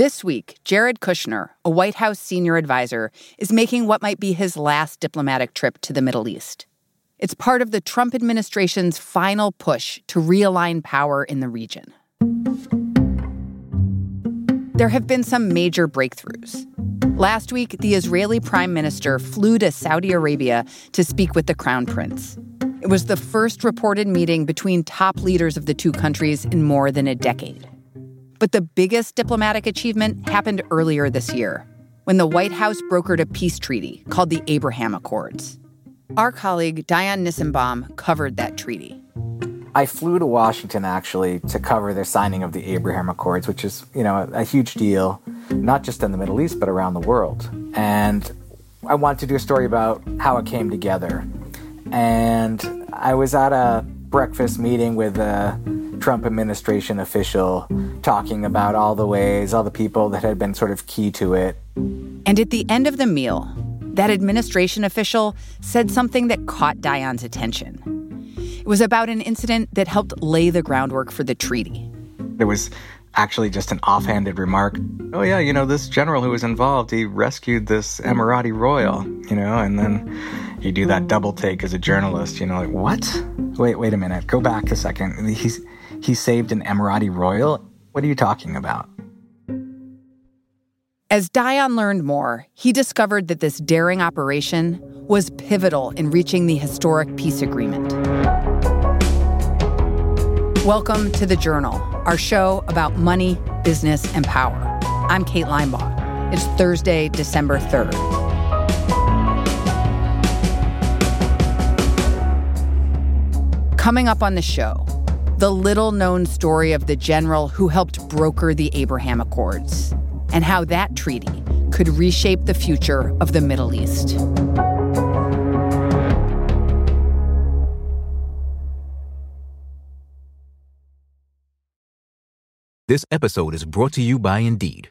This week, Jared Kushner, a White House senior advisor, is making what might be his last diplomatic trip to the Middle East. It's part of the Trump administration's final push to realign power in the region. There have been some major breakthroughs. Last week, the Israeli prime minister flew to Saudi Arabia to speak with the crown prince. It was the first reported meeting between top leaders of the two countries in more than a decade. But the biggest diplomatic achievement happened earlier this year when the White House brokered a peace treaty called the Abraham Accords. Our colleague Dion Nissenbaum covered that treaty. I flew to Washington actually to cover the signing of the Abraham Accords, which is, you know, a, a huge deal, not just in the Middle East, but around the world. And I wanted to do a story about how it came together. And I was at a breakfast meeting with a Trump administration official talking about all the ways, all the people that had been sort of key to it. And at the end of the meal, that administration official said something that caught Dion's attention. It was about an incident that helped lay the groundwork for the treaty. There was actually just an offhanded remark. Oh yeah, you know this general who was involved, he rescued this Emirati royal, you know, and then you do that double take as a journalist, you know, like what? Wait, wait a minute. Go back a second. He's he saved an Emirati royal? What are you talking about? As Dion learned more, he discovered that this daring operation was pivotal in reaching the historic peace agreement. Welcome to The Journal, our show about money, business, and power. I'm Kate Linebaugh. It's Thursday, December 3rd. Coming up on the show, the little known story of the general who helped broker the Abraham Accords and how that treaty could reshape the future of the Middle East. This episode is brought to you by Indeed.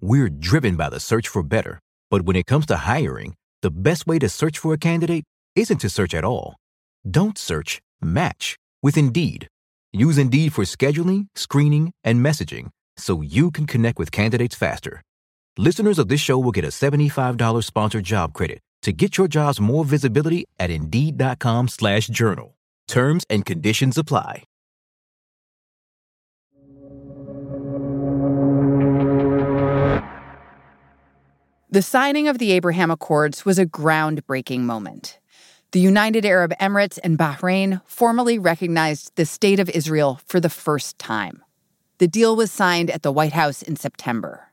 We're driven by the search for better, but when it comes to hiring, the best way to search for a candidate isn't to search at all. Don't search, match with Indeed. Use Indeed for scheduling, screening, and messaging so you can connect with candidates faster. Listeners of this show will get a $75 sponsored job credit to get your jobs more visibility at Indeed.com slash journal. Terms and conditions apply. The signing of the Abraham Accords was a groundbreaking moment the United Arab Emirates and Bahrain formally recognized the State of Israel for the first time. The deal was signed at the White House in September.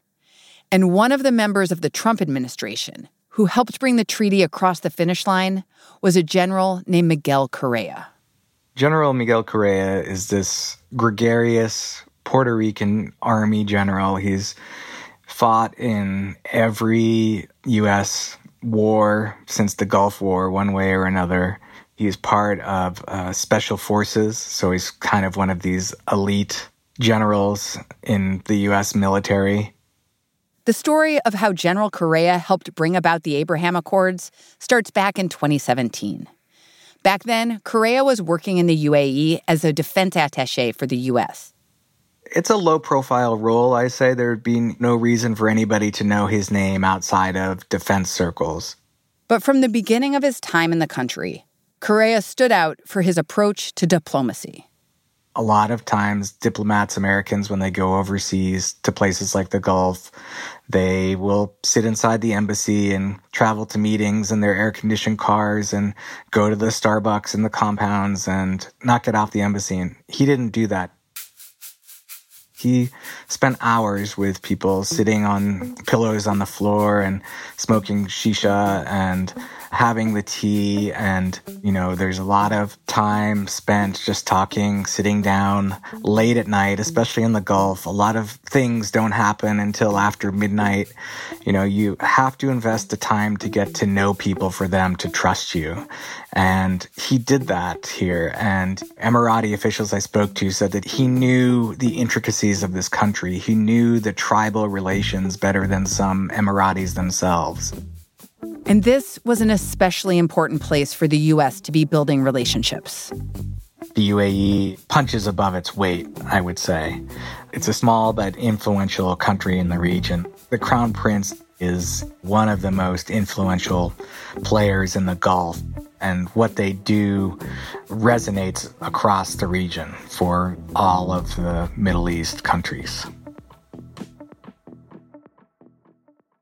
And one of the members of the Trump administration who helped bring the treaty across the finish line was a general named Miguel Correa. General Miguel Correa is this gregarious Puerto Rican army general. He's fought in every U.S war since the Gulf War, one way or another. He's part of uh, special forces, so he's kind of one of these elite generals in the U.S. military. The story of how General Correa helped bring about the Abraham Accords starts back in 2017. Back then, Correa was working in the UAE as a defense attache for the U.S. It's a low profile role, I say. There'd be no reason for anybody to know his name outside of defense circles. But from the beginning of his time in the country, Correa stood out for his approach to diplomacy. A lot of times, diplomats, Americans, when they go overseas to places like the Gulf, they will sit inside the embassy and travel to meetings in their air conditioned cars and go to the Starbucks in the compounds and not get off the embassy. And he didn't do that. He spent hours with people sitting on pillows on the floor and smoking shisha and having the tea and you know there's a lot of time spent just talking sitting down late at night especially in the gulf. A lot of things don't happen until after midnight. You know you have to invest the time to get to know people for them to trust you. And he did that here. And emirati officials i spoke to said that he knew the intricacies of this country. He knew the tribal relations better than some emiratis themselves and this was an especially important place for the U.S. to be building relationships. the UAE punches above its weight, I would say. It's a small but influential country in the region. The Crown Prince is one of the most influential players in the Gulf, and what they do resonates across the region for all of the Middle East countries.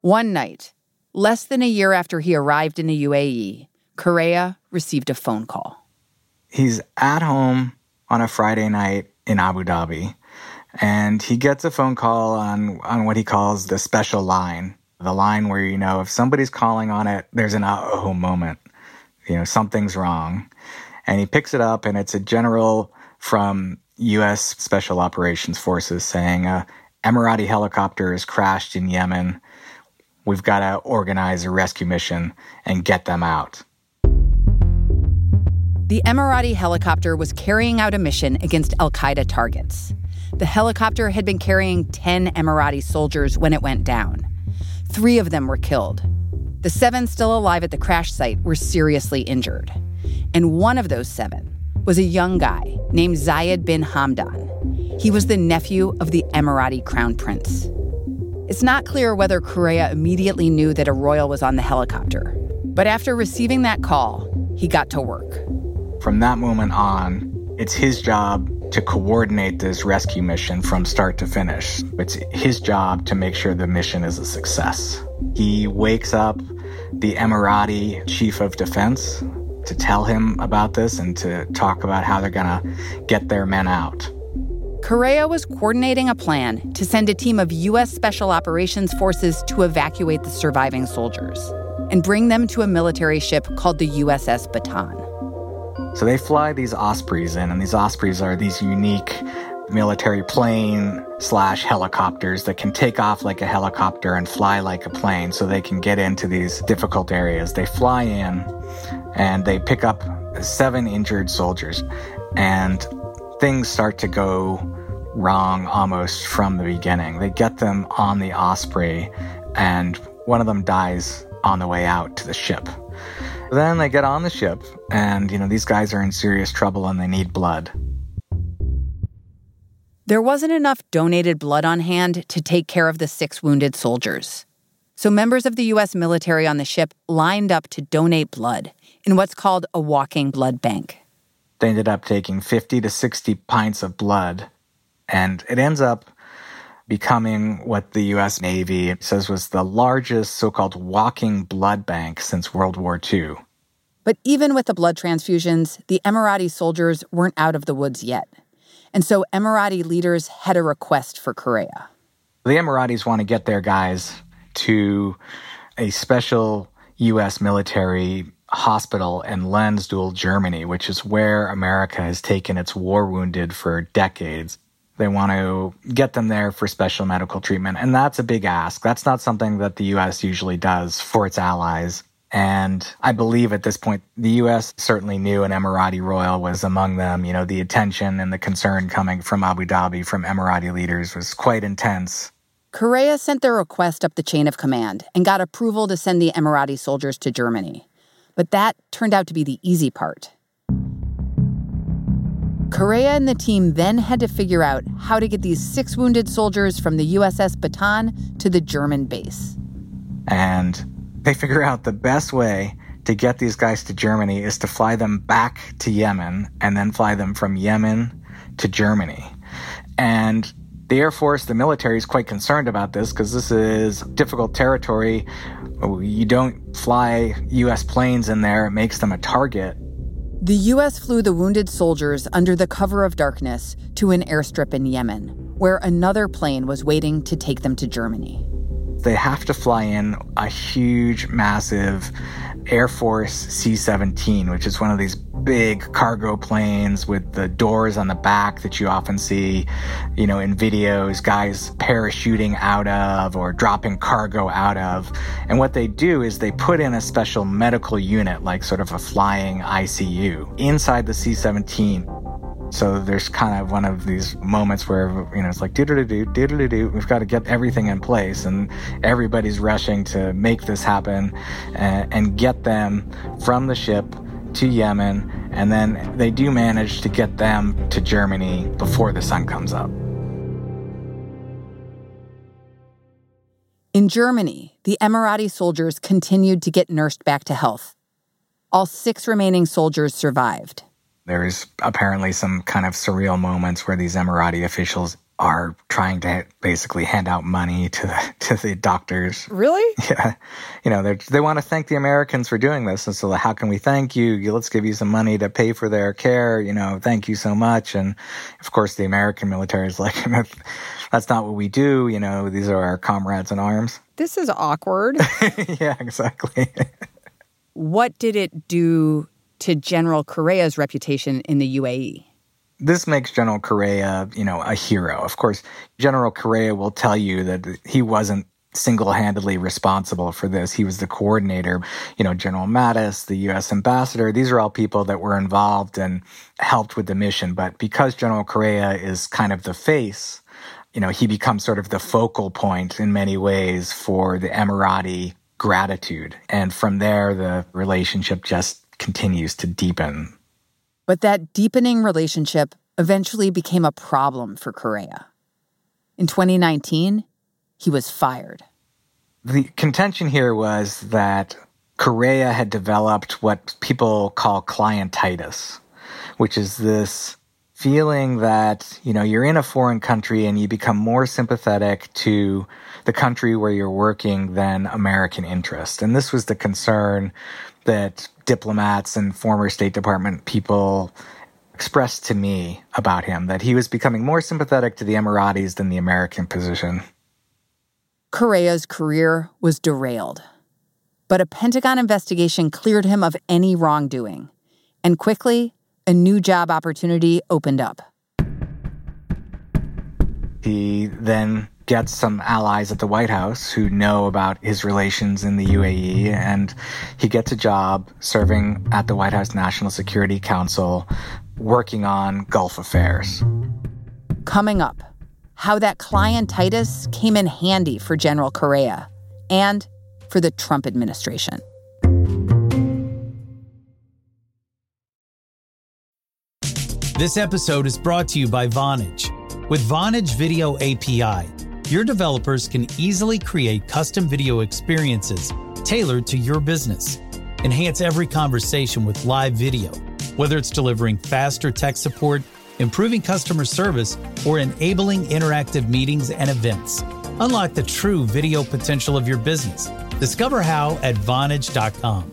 One night, less than a year after he arrived in the UAE, Correa received a phone call. He's at home on a Friday night in Abu Dhabi, and he gets a phone call on, on what he calls the special line. The line where, you know, if somebody's calling on it, there's an oh moment. You know, something's wrong. And he picks it up, and it's a general from U.S. Special Operations Forces saying, uh, Emirati helicopter has crashed in Yemen. We've got to organize a rescue mission and get them out. The Emirati helicopter was carrying out a mission against Al Qaeda targets. The helicopter had been carrying 10 Emirati soldiers when it went down. Three of them were killed. The seven still alive at the crash site were seriously injured. And one of those seven was a young guy named Zayed bin Hamdan. He was the nephew of the Emirati crown prince. It's not clear whether Correa immediately knew that a royal was on the helicopter, but after receiving that call, he got to work. From that moment on, it's his job to coordinate this rescue mission from start to finish. It's his job to make sure the mission is a success. He wakes up the Emirati chief of defense to tell him about this and to talk about how they're going to get their men out. Correa was coordinating a plan to send a team of U.S. Special Operations Forces to evacuate the surviving soldiers and bring them to a military ship called the USS Bataan. So they fly these Ospreys in, and these Ospreys are these unique military plane slash helicopters that can take off like a helicopter and fly like a plane so they can get into these difficult areas. They fly in and they pick up seven injured soldiers, and things start to go wrong almost from the beginning. They get them on the Osprey, and one of them dies on the way out to the ship. Then they get on the ship, and, you know, these guys are in serious trouble and they need blood. There wasn't enough donated blood on hand to take care of the six wounded soldiers. So members of the U.S. military on the ship lined up to donate blood in what's called a walking blood bank. They ended up taking 50 to 60 pints of blood, and it ends up becoming what the U.S. Navy says was the largest so called walking blood bank since World War II. But even with the blood transfusions, the Emirati soldiers weren't out of the woods yet. And so Emirati leaders had a request for Correa. The Emiratis want to get their guys to a special U.S. military hospital in Landstuhl, Germany, which is where America has taken its war wounded for decades. They want to get them there for special medical treatment. And that's a big ask. That's not something that the U.S. usually does for its allies. And I believe at this point, the U.S. certainly knew an Emirati royal was among them. You know, the attention and the concern coming from Abu Dhabi from Emirati leaders was quite intense. Correa sent their request up the chain of command and got approval to send the Emirati soldiers to Germany. But that turned out to be the easy part. Correa and the team then had to figure out how to get these six wounded soldiers from the USS Bataan to the German base. And they figure out the best way to get these guys to Germany is to fly them back to Yemen and then fly them from Yemen to Germany. And the Air Force, the military is quite concerned about this because this is difficult territory. You don't fly U.S. planes in there, it makes them a target. The U.S. flew the wounded soldiers under the cover of darkness to an airstrip in Yemen, where another plane was waiting to take them to Germany. They have to fly in a huge, massive Air Force C 17, which is one of these big cargo planes with the doors on the back that you often see, you know, in videos, guys parachuting out of or dropping cargo out of. And what they do is they put in a special medical unit, like sort of a flying ICU, inside the C 17 so there's kind of one of these moments where, you know, it's like, doodle doo, doodle doo, we've got to get everything in place. And everybody's rushing to make this happen and, and get them from the ship to Yemen, and then they do manage to get them to Germany before the sun comes up. In Germany, the Emirati soldiers continued to get nursed back to health. All six remaining soldiers survived. There's apparently some kind of surreal moments where these Emirati officials are trying to basically hand out money to the, to the doctors. Really? Yeah. You know, they want to thank the Americans for doing this. And so, how can we thank you? Let's give you some money to pay for their care. You know, thank you so much. And of course, the American military is like, that's not what we do. You know, these are our comrades in arms. This is awkward. yeah, exactly. what did it do to General Correa's reputation in the UAE? This makes General Correa, you know, a hero. Of course, General Correa will tell you that he wasn't single-handedly responsible for this. He was the coordinator. You know, General Mattis, the U.S. ambassador, these are all people that were involved and helped with the mission. But because General Correa is kind of the face, you know, he becomes sort of the focal point in many ways for the Emirati gratitude. And from there, the relationship just continues to deepen. But that deepening relationship eventually became a problem for Correa. In 2019, he was fired. The contention here was that Correa had developed what people call clientitis, which is this feeling that, you know, you're in a foreign country and you become more sympathetic to the country where you're working than American interest. And this was the concern that diplomats and former State Department people expressed to me about him that he was becoming more sympathetic to the Emiratis than the American position. Correa's career was derailed, but a Pentagon investigation cleared him of any wrongdoing, and quickly, a new job opportunity opened up. He then gets some allies at the White House who know about his relations in the UAE, and he gets a job serving at the White House National Security Council working on Gulf affairs. Coming up, how that clientitis came in handy for General Correa and for the Trump administration. This episode is brought to you by Vonage. With Vonage Video API, your developers can easily create custom video experiences tailored to your business. Enhance every conversation with live video, whether it's delivering faster tech support, improving customer service, or enabling interactive meetings and events. Unlock the true video potential of your business. Discover how at Vonage.com.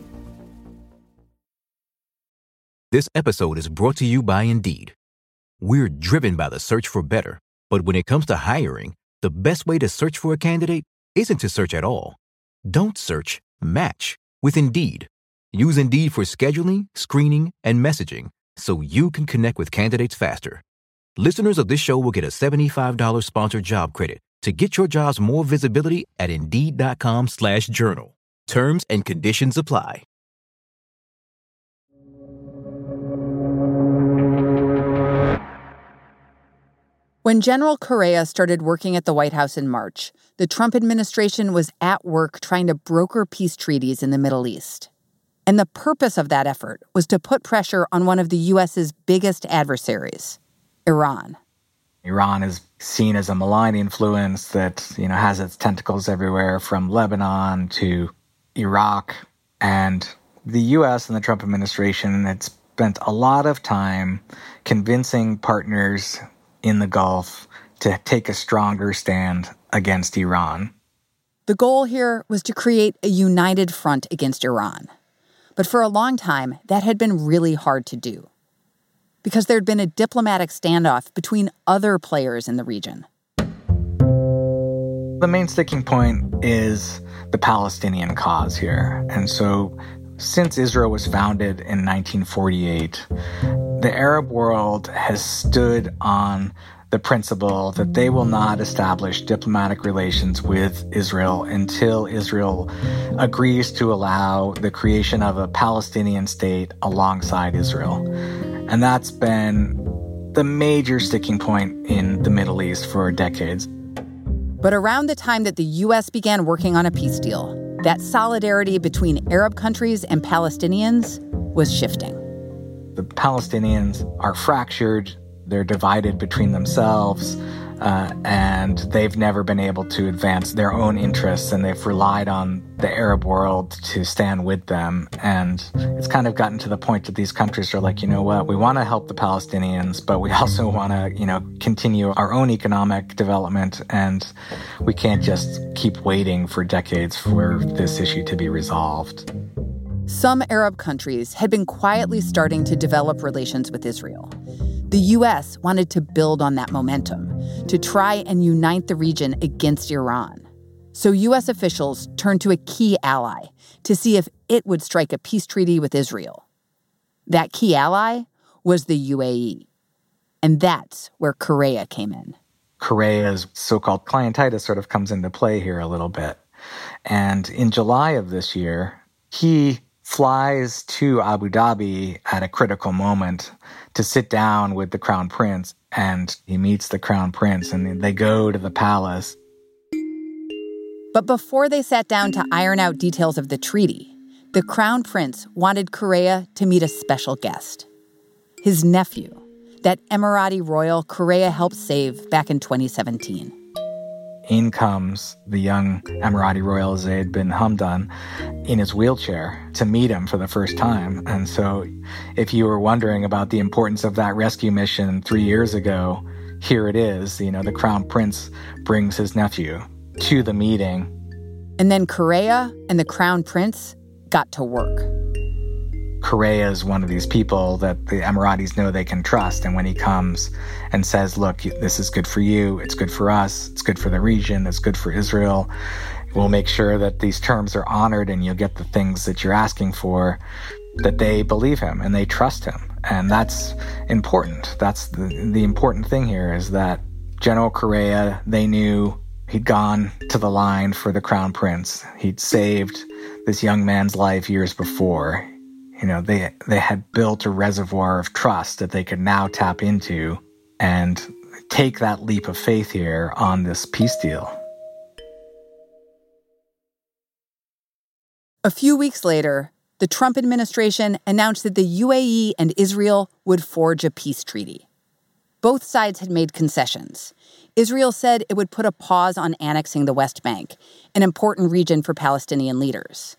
This episode is brought to you by Indeed. We're driven by the search for better, but when it comes to hiring, the best way to search for a candidate isn't to search at all. Don't search, match with Indeed. Use Indeed for scheduling, screening, and messaging so you can connect with candidates faster. Listeners of this show will get a $75 sponsored job credit to get your jobs more visibility at Indeed.com slash journal. Terms and conditions apply. When General Correa started working at the White House in March, the Trump administration was at work trying to broker peace treaties in the Middle East. And the purpose of that effort was to put pressure on one of the U.S.'s biggest adversaries, Iran. Iran is seen as a malign influence that, you know, has its tentacles everywhere from Lebanon to Iraq. And the US and the Trump administration had spent a lot of time convincing partners in the Gulf to take a stronger stand against Iran. The goal here was to create a united front against Iran. But for a long time, that had been really hard to do because there'd been a diplomatic standoff between other players in the region. The main sticking point is the Palestinian cause here. And so, since Israel was founded in 1948, the Arab world has stood on the principle that they will not establish diplomatic relations with Israel until Israel agrees to allow the creation of a Palestinian state alongside Israel. And that's been the major sticking point in the Middle East for decades. But around the time that the U.S. began working on a peace deal, that solidarity between Arab countries and Palestinians was shifting. The Palestinians are fractured, they're divided between themselves. Uh, and they've never been able to advance their own interests, and they've relied on the Arab world to stand with them. And it's kind of gotten to the point that these countries are like, you know what, we want to help the Palestinians, but we also want to, you know, continue our own economic development, and we can't just keep waiting for decades for this issue to be resolved. Some Arab countries had been quietly starting to develop relations with Israel. The U.S. wanted to build on that momentum, to try and unite the region against Iran. So U.S. officials turned to a key ally to see if it would strike a peace treaty with Israel. That key ally was the UAE. And that's where Correa came in. Correa's so called clientitis sort of comes into play here a little bit. And in July of this year, he flies to Abu Dhabi at a critical moment to sit down with the crown prince and he meets the crown prince and they go to the palace. But before they sat down to iron out details of the treaty, the crown prince wanted Correa to meet a special guest his nephew, that Emirati royal Correa helped save back in 2017 in comes the young Emirati royal Zayed bin Hamdan in his wheelchair to meet him for the first time. And so, if you were wondering about the importance of that rescue mission three years ago, here it is. You know, the crown prince brings his nephew to the meeting. And then Correa and the crown prince got to work. Correa is one of these people that the Emiratis know they can trust. And when he comes and says, look, this is good for you, it's good for us, it's good for the region, it's good for Israel, we'll make sure that these terms are honored and you'll get the things that you're asking for, that they believe him and they trust him. And that's important. That's the, the important thing here is that General Correa, they knew he'd gone to the line for the crown prince. He'd saved this young man's life years before you know, they, they had built a reservoir of trust that they could now tap into and take that leap of faith here on this peace deal. A few weeks later, the Trump administration announced that the UAE and Israel would forge a peace treaty. Both sides had made concessions. Israel said it would put a pause on annexing the West Bank, an important region for Palestinian leaders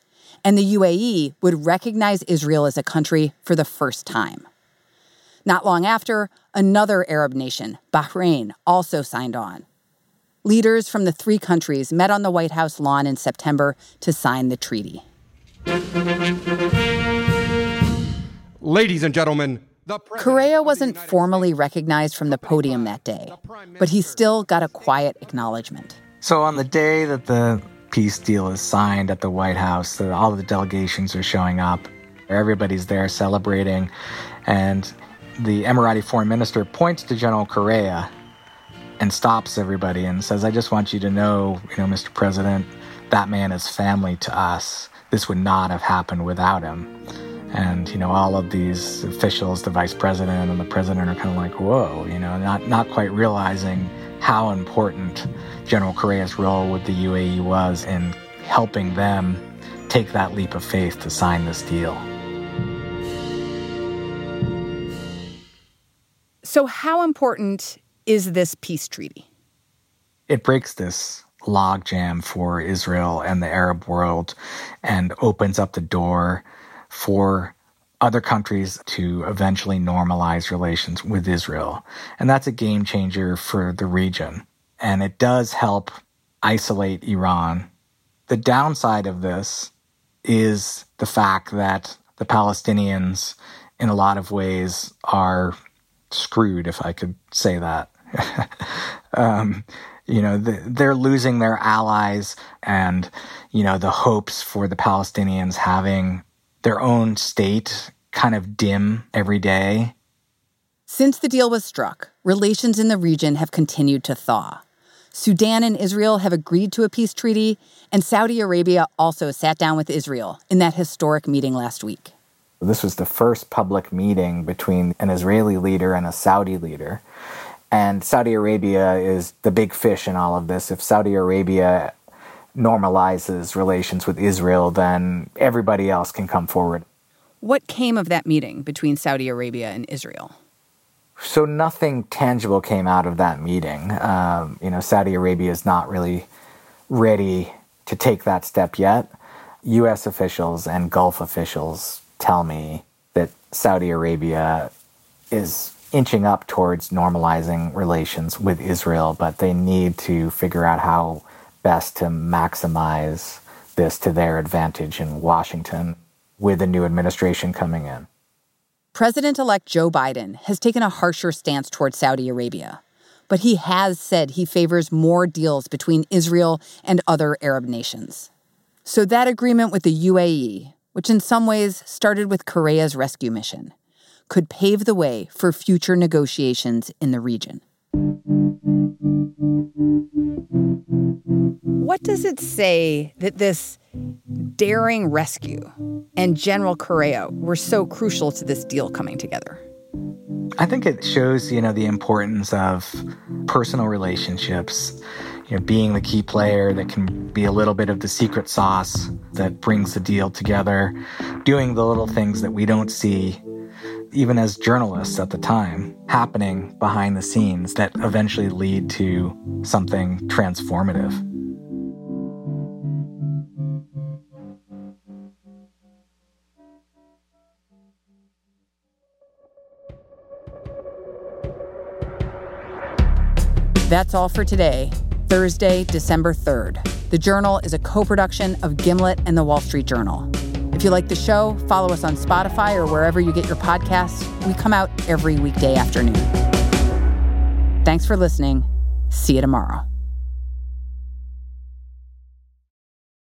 and the UAE would recognize Israel as a country for the first time. Not long after, another Arab nation, Bahrain, also signed on. Leaders from the three countries met on the White House lawn in September to sign the treaty. Ladies and gentlemen, Correa wasn't formally recognized from the podium that day, but he still got a quiet acknowledgement. So on the day that the peace deal is signed at the White House. All the delegations are showing up. Everybody's there celebrating. And the Emirati foreign minister points to General Correa and stops everybody and says, I just want you to know, you know, Mr. President, that man is family to us. This would not have happened without him. And, you know, all of these officials, the vice president and the president are kind of like, whoa, you know, not, not quite realizing how important General Correa's role with the UAE was in helping them take that leap of faith to sign this deal. So, how important is this peace treaty? It breaks this logjam for Israel and the Arab world and opens up the door for other countries to eventually normalize relations with Israel. And that's a game changer for the region. And it does help isolate Iran. The downside of this is the fact that the Palestinians, in a lot of ways, are screwed, if I could say that. um, you know, the, they're losing their allies and, you know, the hopes for the Palestinians having their own state kind of dim every day. Since the deal was struck, relations in the region have continued to thaw. Sudan and Israel have agreed to a peace treaty, and Saudi Arabia also sat down with Israel in that historic meeting last week. This was the first public meeting between an Israeli leader and a Saudi leader. And Saudi Arabia is the big fish in all of this. If Saudi Arabia normalizes relations with Israel, then everybody else can come forward. What came of that meeting between Saudi Arabia and Israel? So nothing tangible came out of that meeting. Um, you know, Saudi Arabia is not really ready to take that step yet. U.S. officials and Gulf officials tell me that Saudi Arabia is inching up towards normalizing relations with Israel, but they need to figure out how best to maximize this to their advantage in Washington with the new administration coming in. President elect Joe Biden has taken a harsher stance towards Saudi Arabia, but he has said he favors more deals between Israel and other Arab nations. So that agreement with the UAE, which in some ways started with Correa's rescue mission, could pave the way for future negotiations in the region. What does it say that this daring rescue and General Correa were so crucial to this deal coming together? I think it shows, you know, the importance of personal relationships, you know, being the key player that can be a little bit of the secret sauce that brings the deal together, doing the little things that we don't see even as journalists at the time, happening behind the scenes that eventually lead to something transformative. That's all for today, Thursday, December 3rd. The Journal is a co production of Gimlet and the Wall Street Journal. If you like the show, follow us on Spotify or wherever you get your podcasts. We come out every weekday afternoon. Thanks for listening. See you tomorrow.